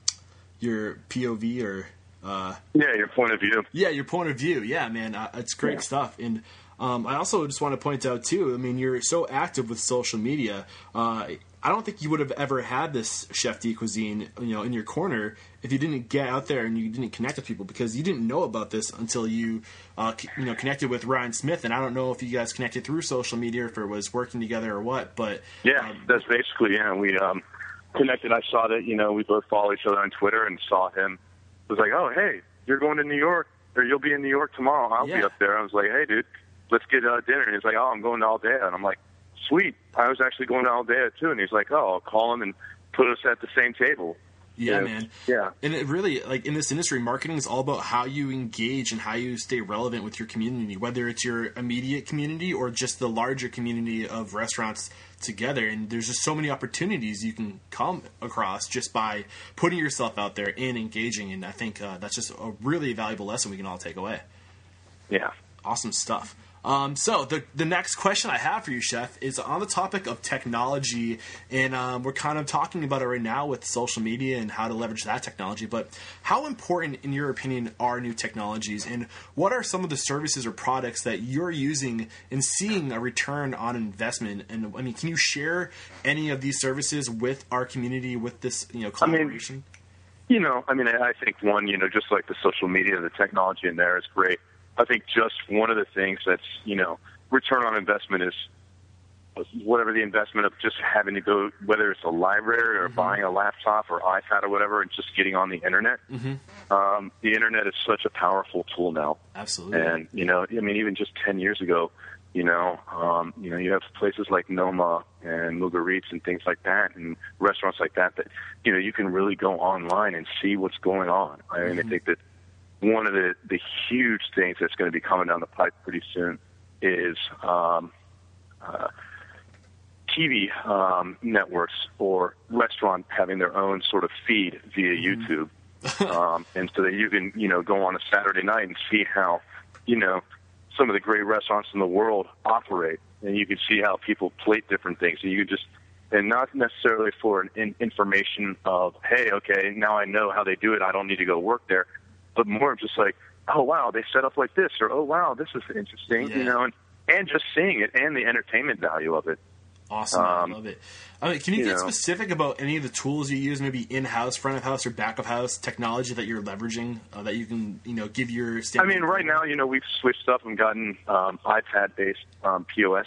your POV or uh, yeah, your point of view. yeah, your point of view. Yeah, man, uh, it's great Yeah. stuff. And um, I also just want to point out too. I mean, you're so active with social media. Uh, I don't think you would have ever had this chef de cuisine, you know, in your corner if you didn't get out there and you didn't connect with people because you didn't know about this until you, uh, c- you know, connected with Ryan Smith. And I don't know if you guys connected through social media, or if it was working together or what. But Yeah, um, that's basically yeah. We um, connected. I saw that you know we both follow each other on Twitter and saw him. It was like, oh hey, you're going to New York, or you'll be in New York tomorrow. I'll Yeah. be up there. I was like, hey dude, let's get uh, dinner. And he's like, oh, I'm going to day. and I'm like, sweet. I was actually going to Aldea too, and he's like, oh, I'll call him and put us at the same table. Yeah, Yeah. man. Yeah. And it really, like in this industry, marketing is all about how you engage and how you stay relevant with your community, whether it's your immediate community or just the larger community of restaurants together. And there's just so many opportunities you can come across just by putting yourself out there and engaging. And I think uh, that's just a really valuable lesson we can all take away. Yeah. Awesome stuff. Um, so the the next question I have for you, Chef, is on the topic of technology, and um, we're kind of talking about it right now with social media and how to leverage that technology. But how important, in your opinion, are new technologies, and what are some of the services or products that you're using and seeing a return on investment? And I mean, can you share any of these services with our community with this you know I mean, collaboration? You know, I mean, I think one, you know, just like the social media, the technology in there is great. I think just one of the things that's, you know, return on investment is whatever the investment of just having to go, whether it's a library or buying a laptop or iPad or whatever, and just getting on the internet. Um, the internet is such a powerful tool now. Absolutely. And you know, I mean, even just ten years ago, you know, um, you know, you have places like Noma and Mugaritz and things like that, and restaurants like that that you know you can really go online and see what's going on. I mean, I think that one of the the huge things that's going to be coming down the pipe pretty soon is um, uh, TV um, networks or restaurant having their own sort of feed via YouTube, um, and so that you can you know go on a Saturday night and see how you know some of the great restaurants in the world operate, and you can see how people plate different things, and you can just and not necessarily for an in, information of hey okay now I know how they do it. I don't need to go work there, but more of just like oh wow they set up like this or oh wow this is interesting Yeah. you know and and just seeing it and the entertainment value of it. Awesome, Um, I love it. I mean, can you, you get know. specific about any of the tools you use, maybe in-house, front of house, or back of house technology that you're leveraging uh, that you can, you know, give your? I mean, right now, you know, we've switched up and gotten um, iPad-based um, POS,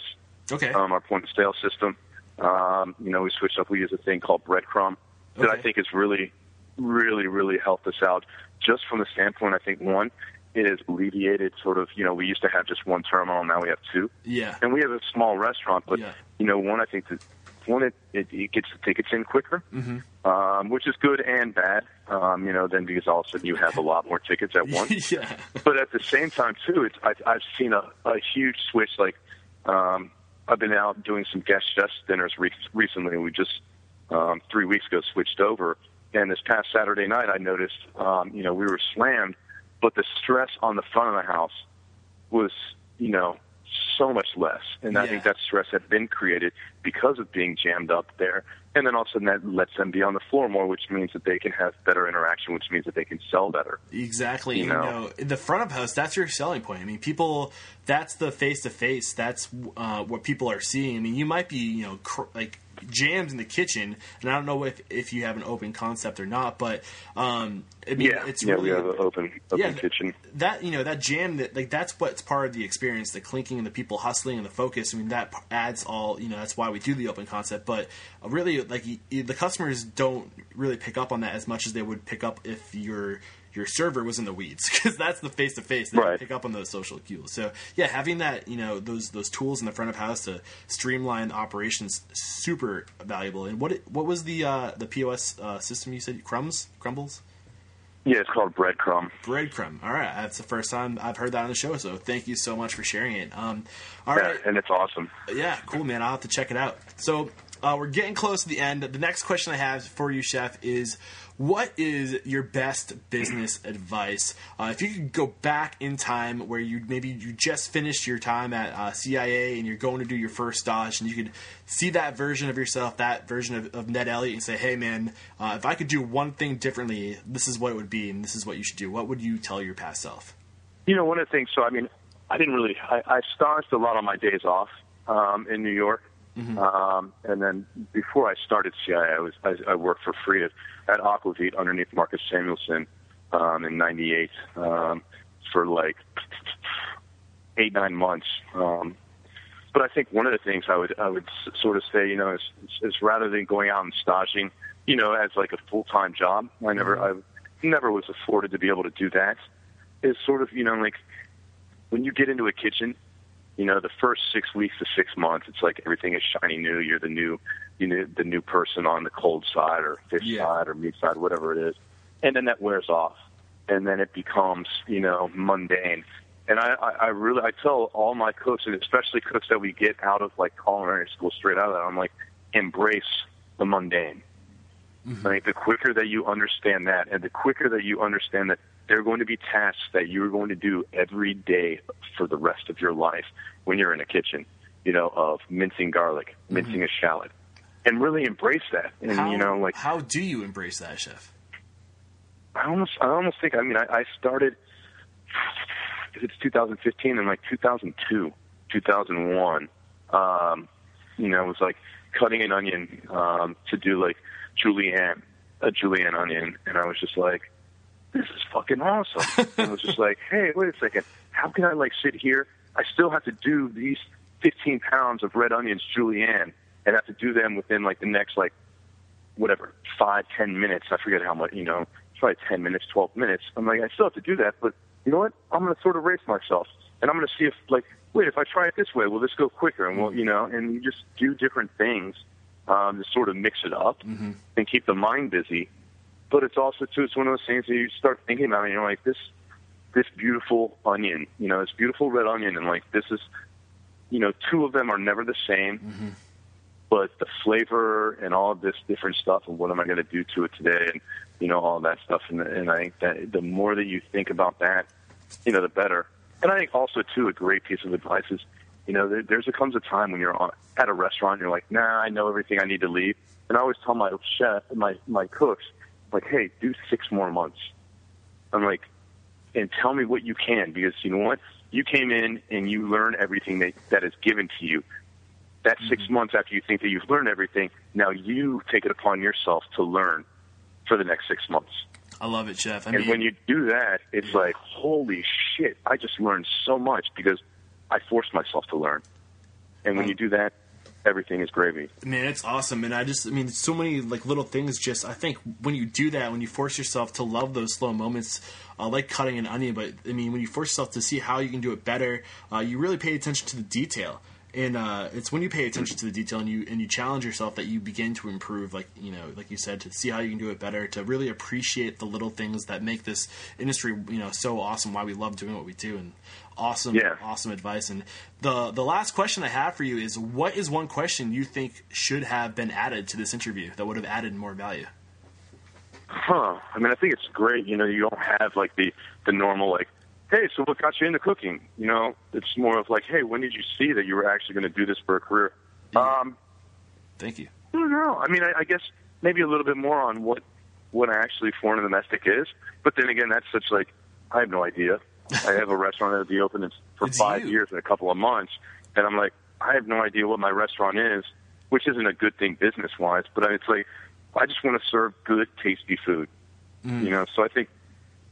okay, um, our point of sale system. Um, you know, we switched up. We use a thing called Breadcrumb that I think is really, really, really helped us out. Just from the standpoint, I think one, it has alleviated sort of. You know, we used to have just one terminal, now we have two, yeah, and we have a small restaurant. But Yeah. you know, one, I think that one, it, it, it gets the tickets in quicker, Mm-hmm. um, which is good and bad. Um, you know, then because all of a sudden you have a lot more tickets at once yeah, but at the same time too, it's I, I've seen a, a huge switch. Like um, I've been out doing some guest chef dinners re- recently. And we just um, three weeks ago switched over, and this past Saturday night I noticed, um, you know, we were slammed, but the stress on the front of the house was, you know, so much less. And I think that stress had been created because of being jammed up there. And then all of a sudden that lets them be on the floor more, which means that they can have better interaction, which means that they can sell better. Exactly. You You know, know? in the front of house, that's your selling point. I mean, people, that's the face to face. That's uh, what people are seeing. I mean, you might be, you know, cr- like jams in the kitchen, and I don't know if if you have an open concept or not, but um, I mean, Yeah, it's yeah, really we have an open open Yeah, kitchen. that you know that jam that like that's what's part of the experience the clinking and the people hustling and the focus i mean that adds all you know that's why we do the open concept but really like the customers don't really pick up on that as much as they would pick up if your your server was in the weeds because that's the face to face they Right. pick up on those social cues so yeah having that you know those those tools in the front of house to streamline operations super valuable and what it, what was the uh the pos uh, system you said crumbs crumbles Yeah, it's called breadcrumb. breadcrumb. All right, that's the first time I've heard that on the show. So thank you so much for sharing it. Um, all Yeah, right, and it's awesome. yeah, cool, man. I'll have to check it out. So uh, we're getting close to the end. The next question I have for you, Chef, is what is your best business advice? Uh, if you could go back in time where you maybe you just finished your time at uh, CIA and you're going to do your first stage, and you could see that version of yourself, that version of, of Ned Elliott, and say, "Hey, man, uh, if I could do one thing differently, this is what it would be, and this is what you should do." What would you tell your past self? You know, one of the things. So, I mean, I didn't really. I, I staged a lot on my days off um, in New York, um, and then before I started CIA, I was I, I worked for free at, at Aquavit underneath Marcus Samuelsson um, in '98 um, for like eight nine months. Um, but I think one of the things I would I would s- sort of say, you know, is, is rather than going out and staging, you know, as like a full time job, I never I never was afforded to be able to do that. Is sort of you know like when you get into a kitchen, you know, the first six weeks to six months, it's like everything is shiny new. You're the new, you know, the new person on the cold side or fish Yeah. side or meat side, whatever it is, and then that wears off, and then it becomes, you know, mundane. And I, I, I really, I tell all my cooks, and especially cooks that we get out of like culinary school, straight out of that, I'm like, embrace the mundane. Mm-hmm. I think the quicker that you understand that, and the quicker that you understand that there are going to be tasks that you're going to do every day for the rest of your life when you're in a kitchen, you know, of mincing garlic, mincing a shallot, and really embrace that. And How, you know, like how do you embrace that, Chef? I almost, I almost think. I mean, I, I started. It's 2015 and like 2002, 2001, um, you know, it was like cutting an onion um, to do like julienne, a julienne onion, and I was just like, this is fucking awesome. and I was just like, hey, wait a second, how can I like sit here? I still have to do these 15 pounds of red onions julienne, and have to do them within like the next like whatever five ten minutes. I forget how much you know, probably ten minutes, twelve minutes. I'm like, I still have to do that, but you know what? I'm going to sort of race myself, and I'm going to see if like, wait, if I try it this way, will this go quicker? And well, you know, and you just do different things um, to sort of mix it up and keep the mind busy. But it's also too, it's one of those things that you start thinking about, and you're like, this, this beautiful onion, you know, this beautiful red onion, and like this is, you know, two of them are never the same mm-hmm. but the flavor and all of this different stuff and what am I going to do to it today and you know all that stuff. And, and I think that the more that you think about that you know the better. And I think also too a great piece of advice is you know there, there's a comes a time when you're on at a restaurant and you're like nah I know everything I need to leave. And I always tell my chef my my cooks like hey do six more months I'm like and tell me what you can because you know what you came in and you learn everything that that is given to you that six mm-hmm. months after you think that you've learned everything, now you take it upon yourself to learn for the next six months. I love it, Chef. I And mean, when you do that, it's like, holy shit, I just learned so much because I forced myself to learn. And when you do that, everything is gravy. Man, it's awesome, and I just, I mean, so many like little things. Just, I think when you do that, when you force yourself to love those slow moments, uh, like cutting an onion, but I mean, when you force yourself to see how you can do it better, uh, you really pay attention to the detail. And uh, it's when you pay attention to the detail and you and you challenge yourself that you begin to improve. Like you know, like you said, to see how you can do it better, to really appreciate the little things that make this industry, you know, so awesome. Why we love doing what we do, and awesome, Yeah. awesome advice. And the the last question I have for you is, what is one question you think should have been added to this interview that would have added more value? Huh. I mean, I think it's great. You know, you don't have like the, the normal, like, hey, so what got you into cooking? You know, it's more of like, hey, when did you see that you were actually going to do this for a career? Um, Thank you. I don't know. I mean, I, I guess maybe a little bit more on what what actually foreign and domestic is. But then again, that's such like I have no idea. I have a restaurant that'll be open for It's five you. years in a couple of months, and I'm like, I have no idea what my restaurant is, which isn't a good thing business wise. But it's like, I just want to serve good, tasty food. Mm. You know, so I think,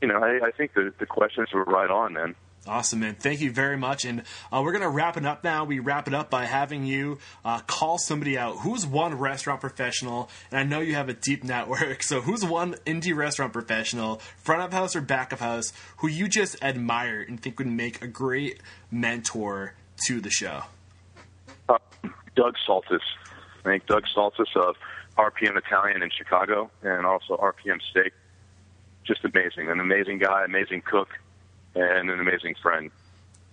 you know, I, I think the the questions were right on, man. Awesome, man. Thank you very much. And uh, we're going to wrap it up now. We wrap it up by having you uh, call somebody out. Who's one restaurant professional? And I know you have a deep network. So, who's one indie restaurant professional, front of house or back of house, who you just admire and think would make a great mentor to the show? Uh, Doug Psaltis. I think Doug Psaltis of RPM Italian in Chicago and also RPM Steak. Just amazing. An amazing guy, amazing cook, and an amazing friend.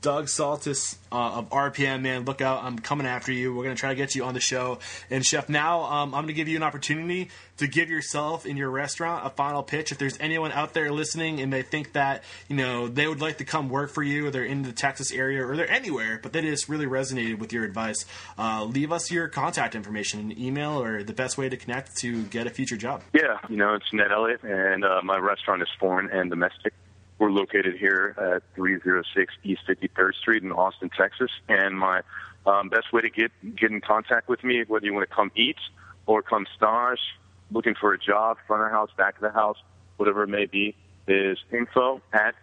Doug Psaltis uh, of RPM, man, look out! I'm coming after you. We're gonna try to get you on the show. And chef, now um, I'm gonna give you an opportunity to give yourself in your restaurant a final pitch. If there's anyone out there listening and they think that you know they would like to come work for you, or they're in the Texas area, or they're anywhere, but they just really resonated with your advice, uh, leave us your contact information, an email, or the best way to connect to get a future job. Yeah, you know, it's Ned Elliott, and uh, my restaurant is foreign and domestic. We're located here at 306 East 53rd Street in Austin, Texas. And my um, best way to get get in contact with me, whether you want to come eat or come stage, looking for a job, front of the house, back of the house, whatever it may be, is info at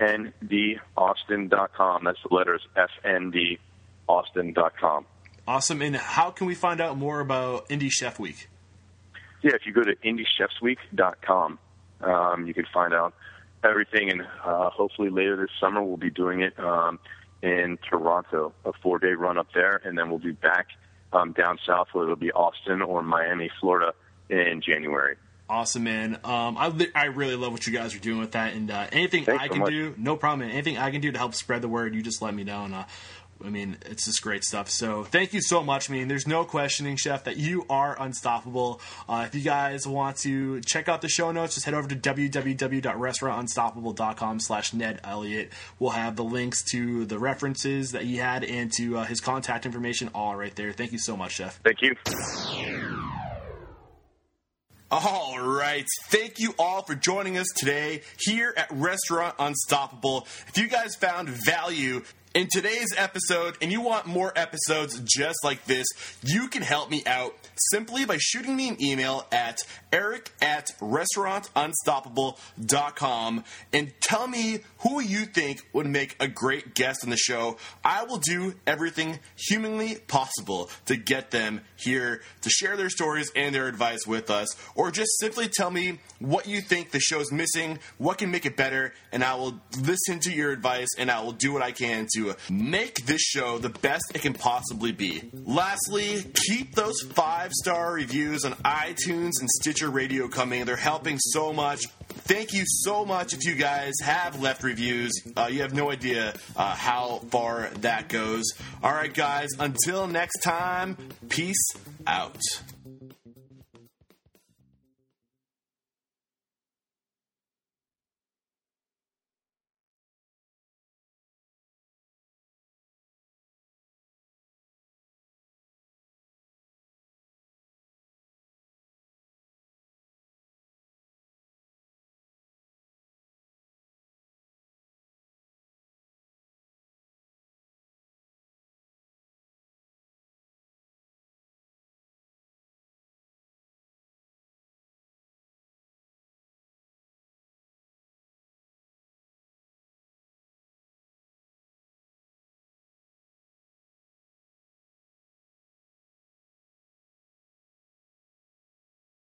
fndaustin.com. That's the letters fndaustin.com. Awesome. And how can we find out more about Indie Chef Week? Yeah, if you go to indiechefsweek.com, um, you can find out everything. And uh, hopefully later this summer, we'll be doing it um, in Toronto, a four day run up there. And then we'll be back um, down south, where it'll be Austin or Miami, Florida in January. Awesome, man. Um, I, I really love what you guys are doing with that, and uh, anything Thanks I so can much. do, no problem. Man. Anything I can do to help spread the word, you just let me know. And uh, I mean, it's just great stuff. So thank you so much. I mean, there's no questioning, Chef, that you are unstoppable. Uh, if you guys want to check out the show notes, just head over to www.restaurantunstoppable.com slash Ned Elliott. We'll have the links to the references that he had and to uh, his contact information all right there. Thank you so much, Chef. Thank you. All right. Thank you all for joining us today here at Restaurant Unstoppable. If you guys found value in today's episode and you want more episodes just like this, you can help me out simply by shooting me an email at eric at restaurantunstoppable.com and tell me who you think would make a great guest on the show. I will do everything humanly possible to get them here to share their stories and their advice with us, or just simply tell me what you think the show's missing, what can make it better, and I will listen to your advice and I will do what I can to make this show the best it can possibly be. Lastly, keep those five star reviews on iTunes and Stitcher Radio coming. They're helping so much. Thank you so much if you guys have left reviews. Uh, you have no idea uh, how far that goes. All right, guys, until next time, peace out.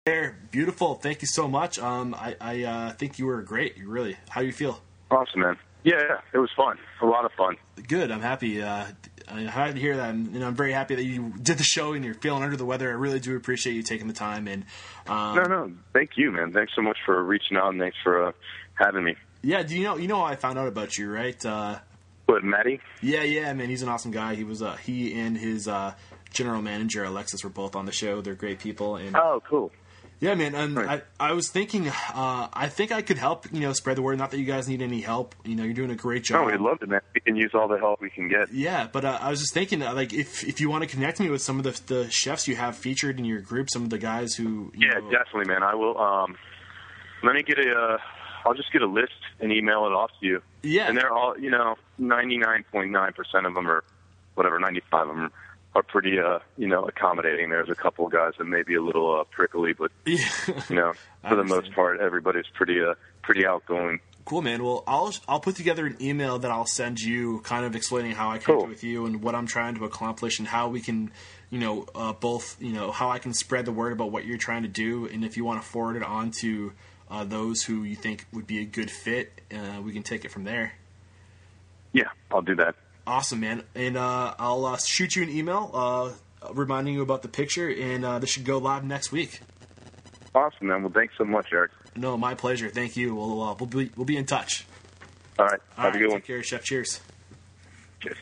There, beautiful. Thank you so much. Um, I, I uh, think you were great. You really. How you feel? Awesome, man. Yeah, yeah, it was fun. A lot of fun. Good. I'm happy. Uh, I'm happy to hear that. And you know, I'm very happy that you did the show and you're feeling under the weather. I really do appreciate you taking the time. And um, No, no, thank you, man. Thanks so much for reaching out and thanks for uh, having me. yeah, do you know? You know how I found out about you, right? Uh, What, Maddie? yeah, yeah, man. He's an awesome guy. He was. Uh, he and his uh, general manager Alexis were both on the show. They're great people. And Oh, cool. Yeah, man. And Right. I, I was thinking, uh, I think I could help, you know, spread the word. Not that you guys need any help. You know, you're doing a great job. No, we'd love to, man. We can use all the help we can get. Yeah, but uh, I was just thinking, uh, like, if if you want to connect me with some of the the chefs you have featured in your group, some of the guys who, Yeah, know, definitely, man. I will. Um, let me get a. Uh, I'll just get a list and email it off to you. Yeah. And they're all, you know, ninety nine point nine percent of them are, whatever, ninety five of them are pretty, uh, you know, accommodating. There's a couple of guys that may be a little uh, prickly, but Yeah. you know, for the most part, everybody's pretty, uh, pretty outgoing. Cool, man. Well, I'll I'll put together an email that I'll send you, kind of explaining how I connect Cool. with you and what I'm trying to accomplish, and how we can, you know, uh, both, you know, how I can spread the word about what you're trying to do, and if you want to forward it on to uh, those who you think would be a good fit, uh, we can take it from there. Yeah, I'll do that. Awesome, man. And uh, I'll uh, shoot you an email uh, reminding you about the picture, and uh, this should go live next week. Awesome, man. Well, thanks so much, Eric. No, my pleasure. Thank you. We'll uh, we'll be we'll be in touch. All right, All have right, a good one. Take care, chef. Cheers. Cheers.